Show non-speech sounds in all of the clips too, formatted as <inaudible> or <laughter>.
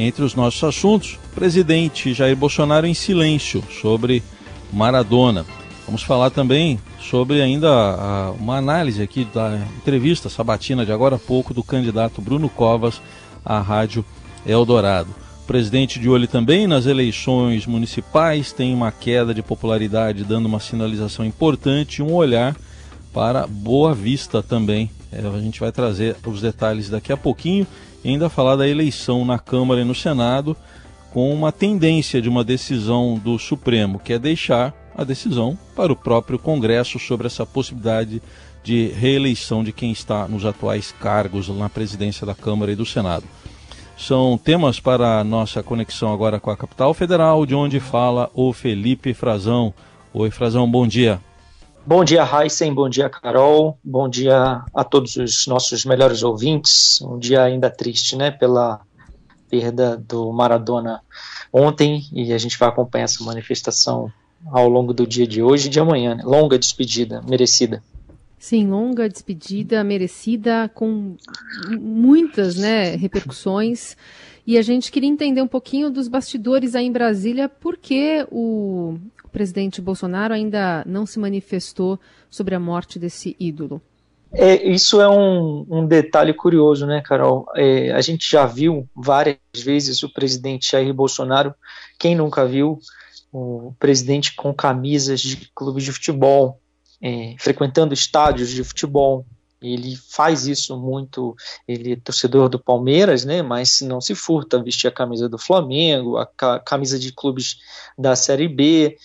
Entre os nossos assuntos, presidente Jair Bolsonaro em silêncio sobre Maradona. Vamos falar também sobre ainda a, uma análise aqui da entrevista sabatina de agora há pouco do candidato Bruno Covas à Rádio Eldorado. O presidente de olho também nas eleições municipais, tem uma queda de popularidade, dando uma sinalização importante, um olhar para Boa Vista também. É, a gente vai trazer os detalhes daqui a pouquinho ainda falar da eleição na Câmara e no Senado, com uma tendência de uma decisão do Supremo, que é deixar a decisão para o próprio Congresso sobre essa possibilidade de reeleição de quem está nos atuais cargos na presidência da Câmara e do Senado. São temas para a nossa conexão agora com a capital federal, de onde fala o Felipe Frazão. Oi, Frazão, bom dia. Bom dia, Heisen, bom dia, Carol, bom dia a todos os nossos melhores ouvintes. Um dia ainda triste, né, pela perda do Maradona ontem, e a gente vai acompanhar essa manifestação ao longo do dia de hoje e de amanhã. Né? Longa despedida, merecida. Sim, longa despedida, merecida, com muitas né, repercussões. E a gente queria entender um pouquinho dos bastidores aí em Brasília, por que o, presidente Bolsonaro ainda não se manifestou sobre a morte desse ídolo. É, isso é um, um, detalhe curioso, né, Carol? É, a gente já viu várias vezes o presidente Jair Bolsonaro, quem nunca viu, o presidente com camisas de clubes de futebol, é, frequentando estádios de futebol. Ele faz isso muito. Ele é torcedor do Palmeiras, né? Mas não se furta vestir a camisa do Flamengo, a camisa de clubes da Série B.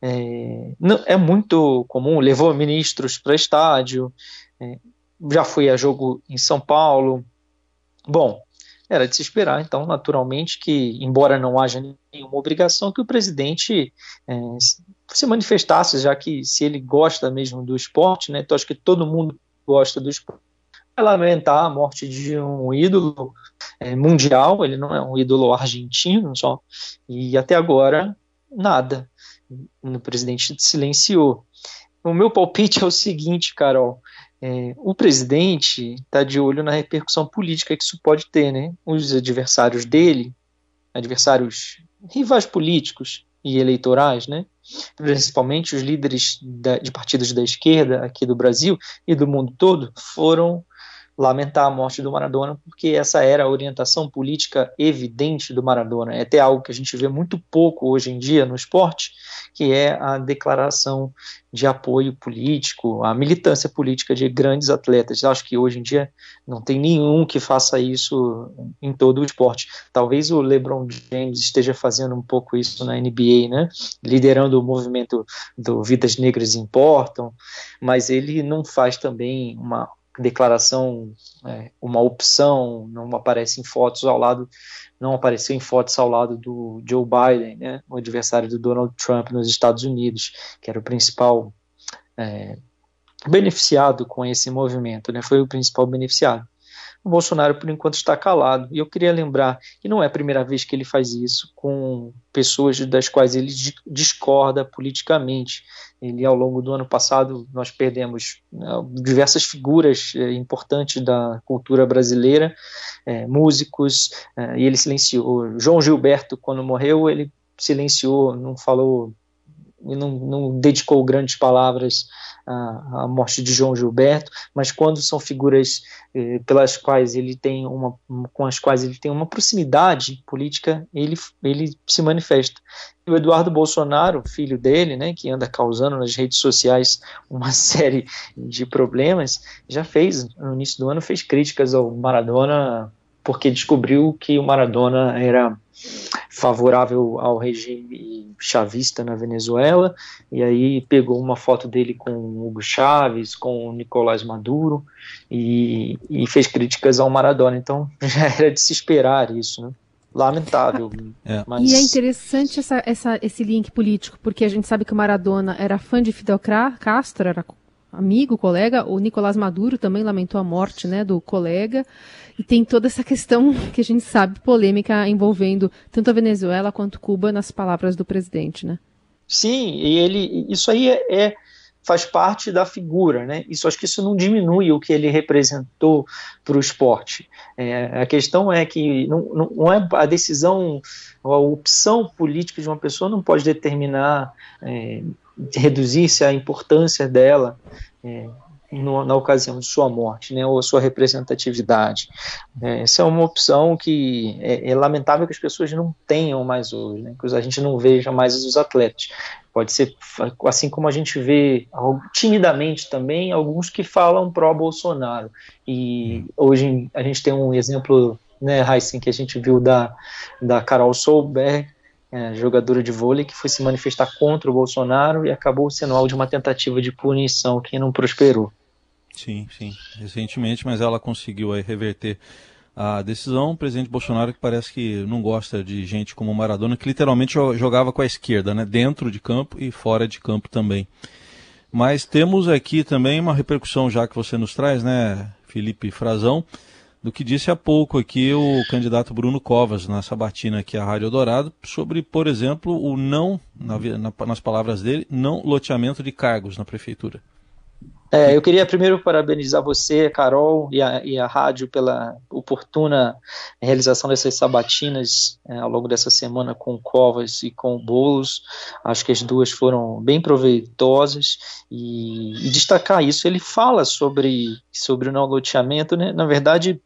É, não, é muito comum. Levou ministros para estádio. É, já foi a jogo em São Paulo. Bom, era de se esperar, então, naturalmente, que, embora não haja nenhuma obrigação, que o presidente é, se manifestasse, já que se ele gosta mesmo do esporte, né, então acho que todo mundo gosta do esporte, vai lamentar a morte de um ídolo é, mundial, ele não é um ídolo argentino só, e até agora, nada. O presidente silenciou. O meu palpite é o seguinte, Carol, é, o presidente está de olho na repercussão política que isso pode ter, né? Os adversários dele, adversários rivais políticos e eleitorais, né? Principalmente os líderes da, de partidos da esquerda aqui do Brasil e do mundo todo foram lamentar a morte do Maradona, porque essa era a orientação política evidente do Maradona. É até algo que a gente vê muito pouco hoje em dia no esporte, que é a declaração de apoio político, a militância política de grandes atletas. Acho que hoje em dia não tem nenhum que faça isso em todo o esporte. Talvez o LeBron James esteja fazendo um pouco isso na NBA, né? Liderando o movimento do Vidas Negras Importam, mas ele não faz também uma declaração, é, uma opção, não aparece em fotos ao lado, não apareceu em fotos ao lado do Joe Biden, né, o adversário do Donald Trump nos Estados Unidos, que era o principal é, beneficiado com esse movimento, né, foi o principal beneficiado o Bolsonaro, por enquanto, está calado. E eu queria lembrar que não é a primeira vez que ele faz isso com pessoas das quais ele discorda politicamente. Ele, ao longo do ano passado, nós perdemos né, diversas figuras é, importantes da cultura brasileira, é, músicos, é, e ele silenciou. João Gilberto, quando morreu, ele silenciou, não falou, não, não dedicou grandes palavras a, a, morte de João Gilberto, mas quando são figuras eh, pelas quais ele tem uma, com as quais ele tem uma proximidade política, ele, ele se manifesta. E o Eduardo Bolsonaro, filho dele, né, que anda causando nas redes sociais uma <laughs> série de problemas, já fez, no início do ano, fez críticas ao Maradona porque descobriu que o Maradona era favorável ao regime chavista na Venezuela, e aí pegou uma foto dele com Hugo Chávez, com Nicolás Maduro, e, e fez críticas ao Maradona. Então <laughs> já era de se esperar isso, né? Lamentável. <laughs> É. Mas... E é interessante essa, essa, esse link político, porque a gente sabe que o Maradona era fã de Fidel Castro, era amigo, colega. O Nicolás Maduro também lamentou a morte né, do colega. E tem toda essa questão que a gente sabe, polêmica, envolvendo tanto a Venezuela quanto Cuba nas palavras do presidente, né? Sim, e ele, isso aí é, é faz parte da figura, né? Isso acho que isso não diminui o que ele representou para o esporte. É, a questão é que não, não, é a decisão, a opção política de uma pessoa não pode determinar é, reduzir-se a importância dela. É, no, na ocasião de sua morte, né, ou sua representatividade. É, essa é uma opção que é, é, lamentável que as pessoas não tenham mais hoje, né, que a gente não veja mais os atletas. Pode ser assim como a gente vê timidamente também alguns que falam pró-Bolsonaro. E hoje a gente tem um exemplo, né, Heisen, que a gente viu da, da Carol Solberg, é, jogadora de vôlei, que foi se manifestar contra o Bolsonaro e acabou sendo alvo de uma tentativa de punição que não prosperou. Sim, sim, recentemente, mas ela conseguiu aí reverter a decisão. O presidente Bolsonaro que parece que não gosta de gente como Maradona, que literalmente jogava com a esquerda, né? dentro de campo e fora de campo também. Mas temos aqui também uma repercussão, já que você nos traz, né, Felipe Frazão, do que disse há pouco aqui o candidato Bruno Covas na sabatina aqui à Rádio Dourado, sobre, por exemplo, o não, na, na, nas palavras dele, não loteamento de cargos na prefeitura. É, eu queria primeiro parabenizar você, Carol, e a, e a rádio pela oportuna realização dessas sabatinas é, ao longo dessa semana com Covas e com Bolos. Acho que as duas foram bem proveitosas e, e destacar isso. Ele fala sobre, sobre o não loteamento, né? na verdade,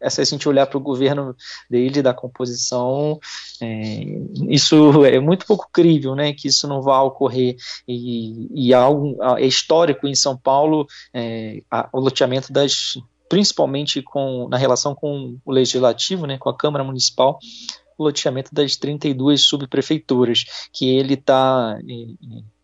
é se a gente olhar para o governo dele, da composição, é, isso é muito pouco crível, né, que isso não vá ocorrer, e, e algo, é histórico em São Paulo, é, a, o loteamento das, principalmente com, na relação com o legislativo, né, com a Câmara Municipal, o loteamento das 32 subprefeituras, que ele está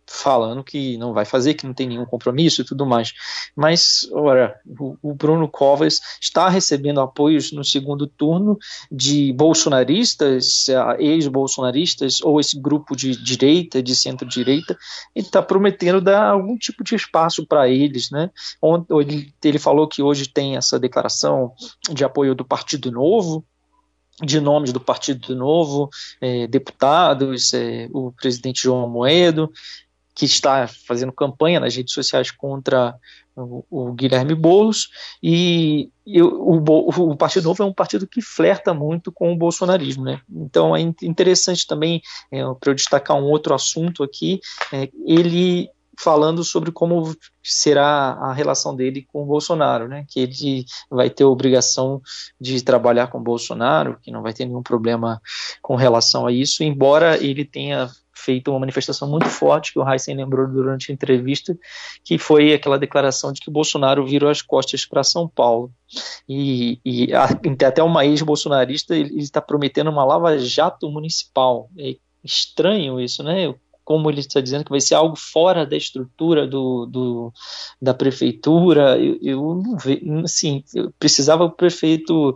falando que não vai fazer, que não tem nenhum compromisso e tudo mais. Mas, ora, o, o Bruno Covas está recebendo apoios no segundo turno de bolsonaristas, ex-bolsonaristas, ou esse grupo de direita, de centro-direita, e está prometendo dar algum tipo de espaço para eles. Né? Ele, ele falou que hoje tem essa declaração de apoio do Partido Novo, de nomes do Partido Novo, eh, deputados, eh, o presidente João Moedo, que está fazendo campanha nas redes sociais contra o, o Guilherme Boulos, e, e o, o, o, Partido Novo é um partido que flerta muito com o bolsonarismo. Né? Então é interessante também, é, para eu destacar um outro assunto aqui, é, ele falando sobre como será a relação dele com o Bolsonaro, né? Que ele vai ter obrigação de trabalhar com o Bolsonaro, que não vai ter nenhum problema com relação a isso, embora ele tenha feito uma manifestação muito forte, que o Heisen lembrou durante a entrevista, que foi aquela declaração de que o Bolsonaro virou as costas para São Paulo. E, e até uma ex-bolsonarista ele está prometendo uma lava-jato municipal. É estranho isso, né? Como ele está dizendo que vai ser algo fora da estrutura do, do da prefeitura, eu, eu não vejo, assim, eu precisava o prefeito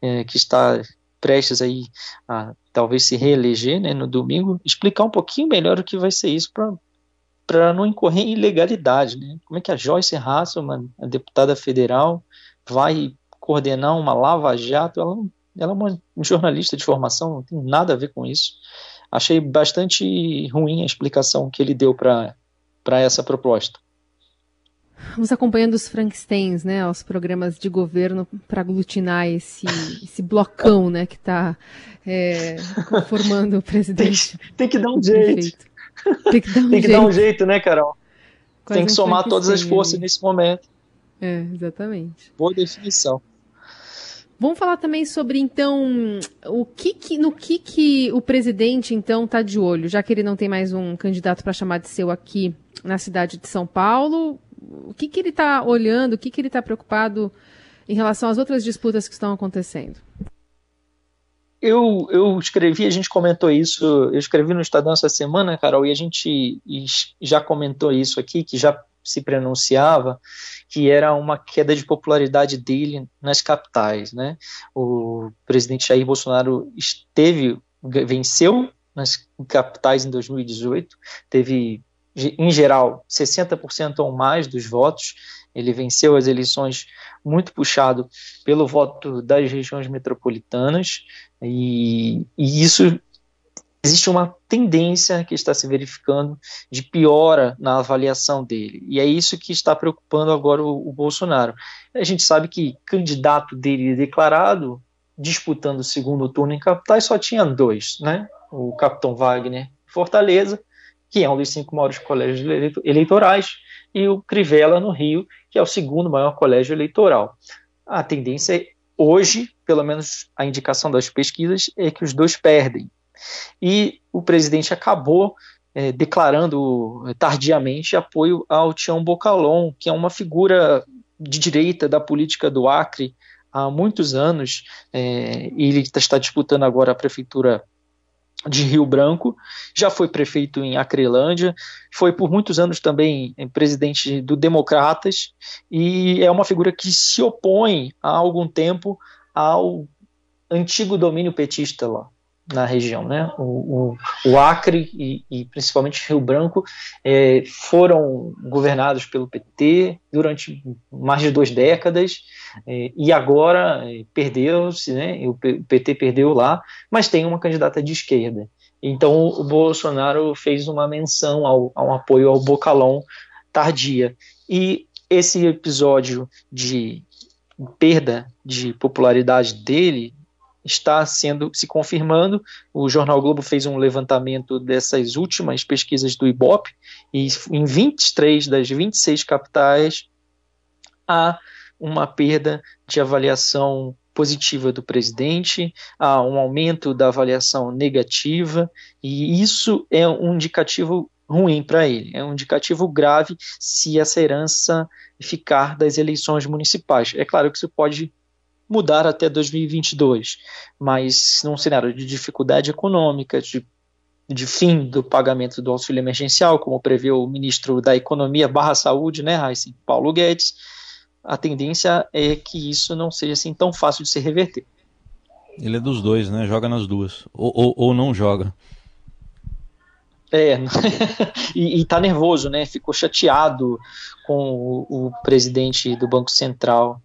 é, que está prestes aí a talvez se reeleger né, no domingo, explicar um pouquinho melhor o que vai ser isso para não incorrer em ilegalidade. Né? Como é que a Joyce Hasselman, a deputada federal, vai coordenar uma lava-jato? Ela, ela é uma jornalista de formação, não tem nada a ver com isso. Achei bastante ruim a explicação que ele deu para essa proposta. Vamos acompanhando os Frankensteins, né, os programas de governo para aglutinar esse, esse blocão, né, que está é, conformando o <laughs> presidente. Tem, tem, que dar um jeito. Tem que dar um, tem que jeito. Dar um jeito, né, Carol? Quase tem que um somar todas as forças nesse momento. É, exatamente. Boa definição. Vamos falar também sobre, então, o que, que no que, que o presidente, então, está de olho, já que ele não tem mais um candidato para chamar de seu aqui na cidade de São Paulo o que, que ele está olhando, o que, que ele está preocupado em relação às outras disputas que estão acontecendo? Eu, eu escrevi, a gente comentou isso, eu escrevi no Estadão essa semana, Carol, e a gente já comentou isso aqui, que já se pronunciava, que era uma queda de popularidade dele nas capitais, né? O presidente Jair Bolsonaro esteve, venceu nas capitais em 2018, teve em geral, 60% ou mais dos votos. Ele venceu as eleições muito puxado pelo voto das regiões metropolitanas, e, e isso existe uma tendência que está se verificando de piora na avaliação dele. E é isso que está preocupando agora o, o Bolsonaro. A gente sabe que candidato dele declarado, disputando o segundo turno em capitais, só tinha dois, né? O Capitão Wagner Fortaleza, que é um dos cinco maiores colégios eleitorais, e o Crivella no Rio, que é o segundo maior colégio eleitoral. A tendência é, hoje, pelo menos a indicação das pesquisas, é que os dois perdem. E o presidente acabou é, declarando tardiamente apoio ao Tião Bocalon, que é uma figura de direita da política do Acre há muitos anos, é, ele está disputando agora a prefeitura de Rio Branco, já foi prefeito em Acrelândia, foi por muitos anos também presidente do Democratas e é uma figura que se opõe há algum tempo ao antigo domínio petista lá na região, né? O, o, o Acre e, e, principalmente Rio Branco é, foram governados pelo PT durante mais de duas décadas é, e agora é, perdeu-se, né? O PT perdeu lá, mas tem uma candidata de esquerda. Então o Bolsonaro fez uma menção ao, ao apoio ao Bocalão tardia e esse episódio de perda de popularidade dele está sendo se confirmando. O jornal Globo fez um levantamento dessas últimas pesquisas do IBOP e em 23 das 26 capitais há uma perda de avaliação positiva do presidente, há um aumento da avaliação negativa, e isso é um indicativo ruim para ele, é um indicativo grave se essa herança ficar das eleições municipais. É claro que isso pode mudar até 2022, mas num cenário de dificuldade econômica, de, de fim do pagamento do auxílio emergencial, como prevê o ministro da Economia barra Saúde, né, Heisen, Paulo Guedes, a tendência é que isso não seja assim tão fácil de se reverter. Ele é dos dois, né? Joga nas duas. Ou, ou, ou não joga. É, <laughs> e, e tá nervoso, né? Ficou chateado com o, o presidente do Banco Central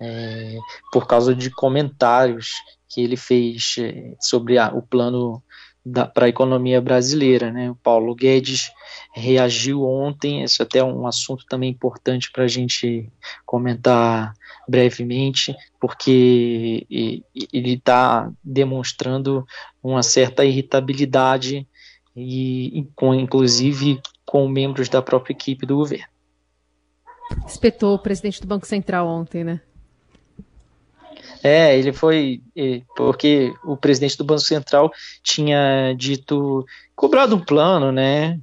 é, por causa de comentários que ele fez é, sobre o plano para a economia brasileira. Né? O Paulo Guedes reagiu ontem, esse é até um assunto também importante para a gente comentar brevemente, porque ele está demonstrando uma certa irritabilidade e, com, inclusive com membros da própria equipe do governo. Espetou o presidente do Banco Central ontem, né? É, ele foi porque o presidente do Banco Central tinha dito cobrado um plano, né,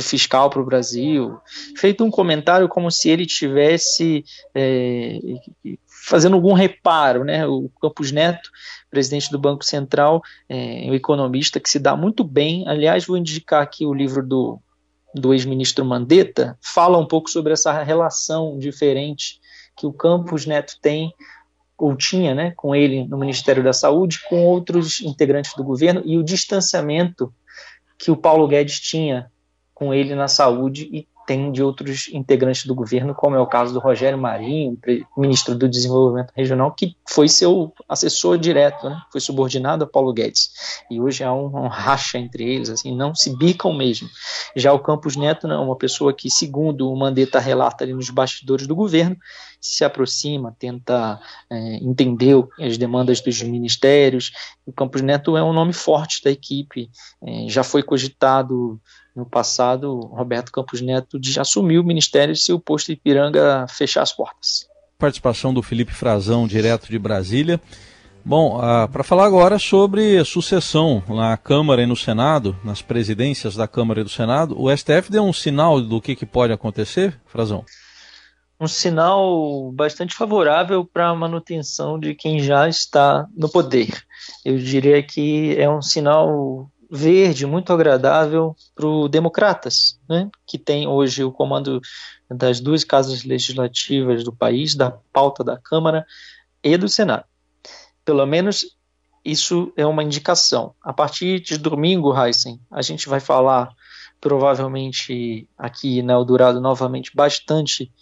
fiscal para o Brasil, feito um comentário como se ele tivesse é, fazendo algum reparo, né? O Campos Neto, presidente do Banco Central, é um economista que se dá muito bem. Aliás, vou indicar aqui o livro do do ex-ministro Mandetta, fala um pouco sobre essa relação diferente que o Campos Neto tem ou tinha, né, com ele no Ministério da Saúde, com outros integrantes do governo e o distanciamento que o Paulo Guedes tinha com ele na saúde e tem de outros integrantes do governo, como é o caso do Rogério Marinho, ministro do Desenvolvimento Regional, que foi seu assessor direto, né? foi subordinado a Paulo Guedes. E hoje há um, um, racha entre eles, assim, não se bicam mesmo. Já o Campos Neto não, uma pessoa que, segundo o Mandetta relata ali nos bastidores do governo, se aproxima, tenta é, entender as demandas dos ministérios. O Campos Neto é um nome forte da equipe, é, já foi cogitado no passado, Roberto Campos Neto de assumir o ministério se o posto Ipiranga fechar as portas. Participação do Felipe Frazão, direto de Brasília. Bom, ah, para falar agora sobre sucessão na Câmara e no Senado, nas presidências da Câmara e do Senado, o STF deu um sinal do que, que pode acontecer, Frazão? Um sinal bastante favorável para a manutenção de quem já está no poder. Eu diria que é um sinal verde, muito agradável para o Democratas, né, que tem hoje o comando das duas casas legislativas do país, da pauta da Câmara e do Senado. Pelo menos isso é uma indicação. A partir de domingo, Heisen, a gente vai falar provavelmente aqui na Eldorado novamente bastante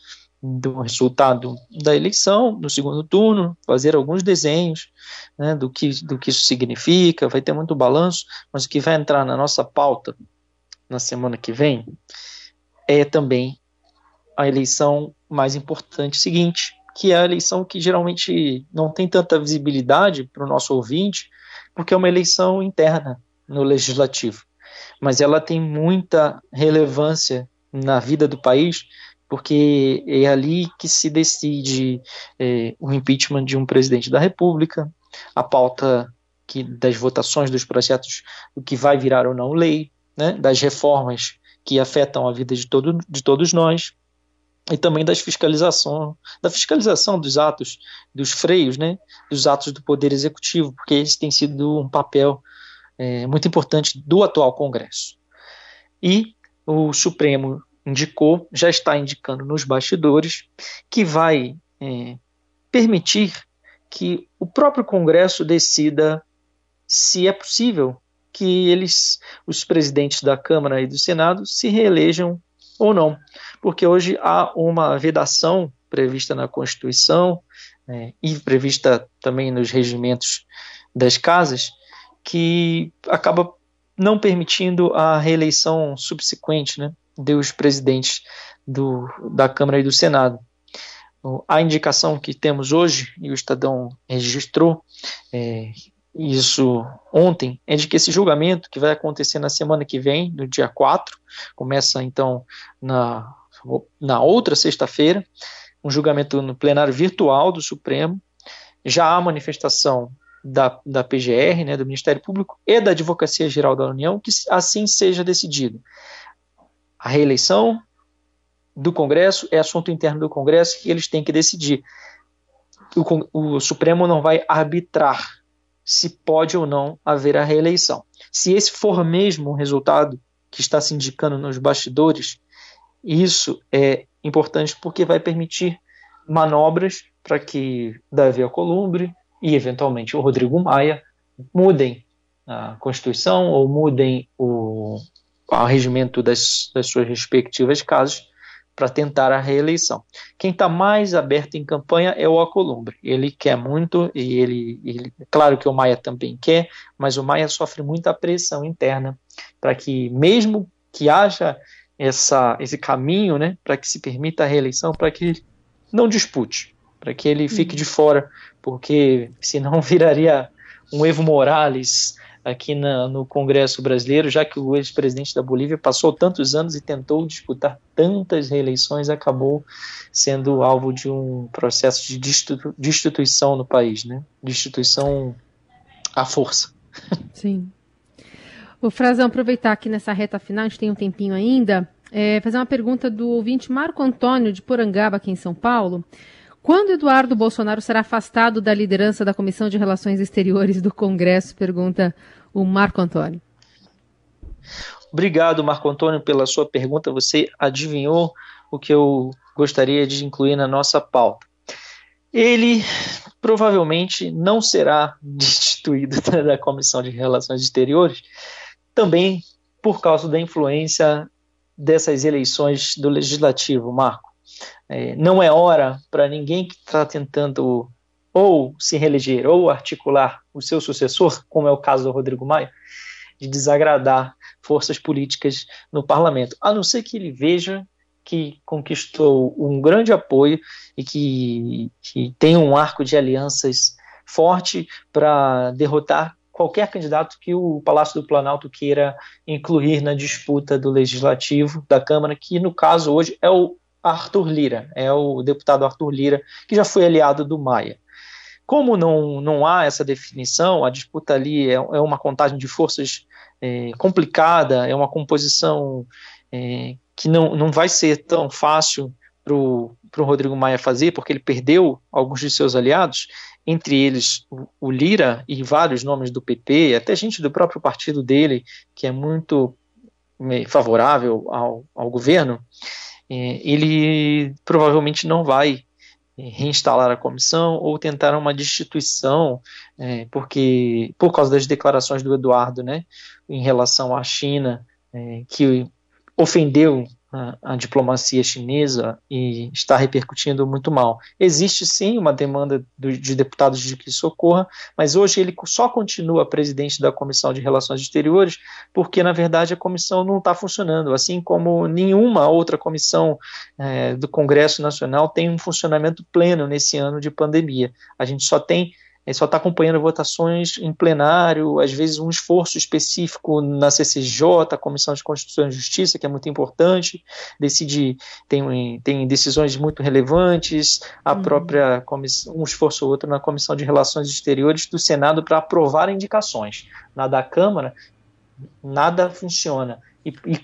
do resultado da eleição no segundo turno, fazer alguns desenhos né, do, que, do que isso significa, vai ter muito balanço, mas o que vai entrar na nossa pauta na semana que vem é também a eleição mais importante seguinte, que é a eleição que geralmente não tem tanta visibilidade para o nosso ouvinte, porque é uma eleição interna no legislativo, mas ela tem muita relevância na vida do país, porque é ali que se decide é, o impeachment de um presidente da República, a pauta que, das votações dos projetos, o que vai virar ou não lei, né, das reformas que afetam a vida de, todo, de todos nós, e também das fiscalização, da fiscalização dos atos, dos freios, né, dos atos do Poder Executivo, porque esse tem sido um papel é, muito importante do atual Congresso. E o Supremo indicou, já está indicando nos bastidores, que vai é, permitir que o próprio Congresso decida se é possível que eles, os presidentes da Câmara e do Senado, se reelejam ou não, porque hoje há uma vedação prevista na Constituição é, e prevista também nos regimentos das casas que acaba não permitindo a reeleição subsequente né, dos presidentes do, da Câmara e do Senado. A indicação que temos hoje, e o Estadão registrou é, isso ontem, é de que esse julgamento, que vai acontecer na semana que vem, no dia 4, começa então na, na outra sexta-feira, um julgamento no plenário virtual do Supremo. Já há manifestação da, da PGR, né, do Ministério Público e da Advocacia Geral da União, que assim seja decidido. A reeleição do Congresso é assunto interno do Congresso que eles têm que decidir. O, o Supremo não vai arbitrar se pode ou não haver a reeleição. Se esse for mesmo o resultado que está se indicando nos bastidores, isso é importante porque vai permitir manobras para que Davi Alcolumbre, e, eventualmente, o Rodrigo Maia mudem a Constituição ou mudem o, o regimento das, das suas respectivas casas para tentar a reeleição. Quem está mais aberto em campanha é o Alcolumbre. Ele quer muito e ele, ele, claro que o Maia também quer, mas o Maia sofre muita pressão interna para que, mesmo que haja essa, esse caminho, né, para que se permita a reeleição, para que ele não dispute para que ele fique uhum. de fora, porque senão <laughs> viraria um Evo Morales aqui na, no Congresso brasileiro, já que o ex-presidente da Bolívia passou tantos anos e tentou disputar tantas reeleições, acabou sendo alvo de um processo de destituição no país, né? Destituição à força. <laughs> Sim. O Frazão, aproveitar aqui nessa reta final, a gente tem um tempinho ainda, é, fazer uma pergunta do ouvinte Marco Antônio de Porangaba, aqui em São Paulo. Quando Eduardo Bolsonaro será afastado da liderança da Comissão de Relações Exteriores do Congresso? Pergunta o Marco Antônio. Obrigado, Marco Antônio, pela sua pergunta. Você adivinhou o que eu gostaria de incluir na nossa pauta. Ele provavelmente não será <laughs> destituído da Comissão de Relações Exteriores, também por causa da influência dessas eleições do Legislativo, Marco. É, não é hora para ninguém que está tentando ou se reeleger ou articular o seu sucessor, como é o caso do Rodrigo Maia, de desagradar forças políticas no parlamento, a não ser que ele veja que conquistou um grande apoio e que, que tem um arco de alianças forte para derrotar qualquer candidato que o Palácio do Planalto queira incluir na disputa do legislativo da Câmara, que no caso hoje é o Arthur Lira, é o deputado Arthur Lira, que já foi aliado do Maia. Como não, não há essa definição, a disputa ali é, é uma contagem de forças é, complicada, é uma composição é, que não, não vai ser tão fácil para o Rodrigo Maia fazer, porque ele perdeu alguns de seus aliados, entre eles o, o Lira e vários nomes do PP, até gente do próprio partido dele, que é muito é, favorável ao, ao governo ele provavelmente não vai é, reinstalar a comissão ou tentar uma destituição, é, porque por causa das declarações do Eduardo, né, em relação à China, é, que ofendeu a, diplomacia chinesa e está repercutindo muito mal. Existe sim uma demanda do, de deputados de que isso ocorra, mas hoje ele só continua presidente da Comissão de Relações Exteriores porque, na verdade, a comissão não está funcionando, assim como nenhuma outra comissão é, do Congresso Nacional tem um funcionamento pleno nesse ano de pandemia. A gente só tem ele só está acompanhando votações em plenário, às vezes um esforço específico na CCJ, a Comissão de Constituição e Justiça, que é muito importante, decide, tem, tem decisões muito relevantes, a uhum. própria comissão, um esforço ou outro na Comissão de Relações Exteriores do Senado para aprovar indicações. Na da Câmara, nada funciona. E, e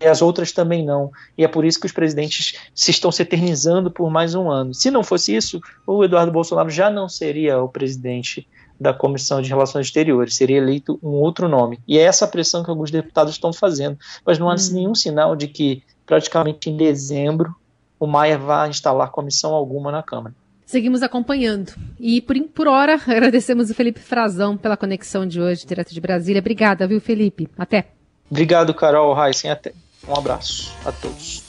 e as outras também não. E é por isso que os presidentes se estão se eternizando por mais um ano. Se não fosse isso, o Eduardo Bolsonaro já não seria o presidente da Comissão de Relações Exteriores, seria eleito um outro nome. E é essa pressão que alguns deputados estão fazendo. Mas não há hum. nenhum sinal de que, praticamente em dezembro, o Maia vá instalar comissão alguma na Câmara. Seguimos acompanhando. E por, por hora, <laughs> agradecemos o Felipe Frazão pela conexão de hoje, direto de Brasília. Obrigada, viu, Felipe? Até. Obrigado, Carol Heisen. Até. Um abraço a todos.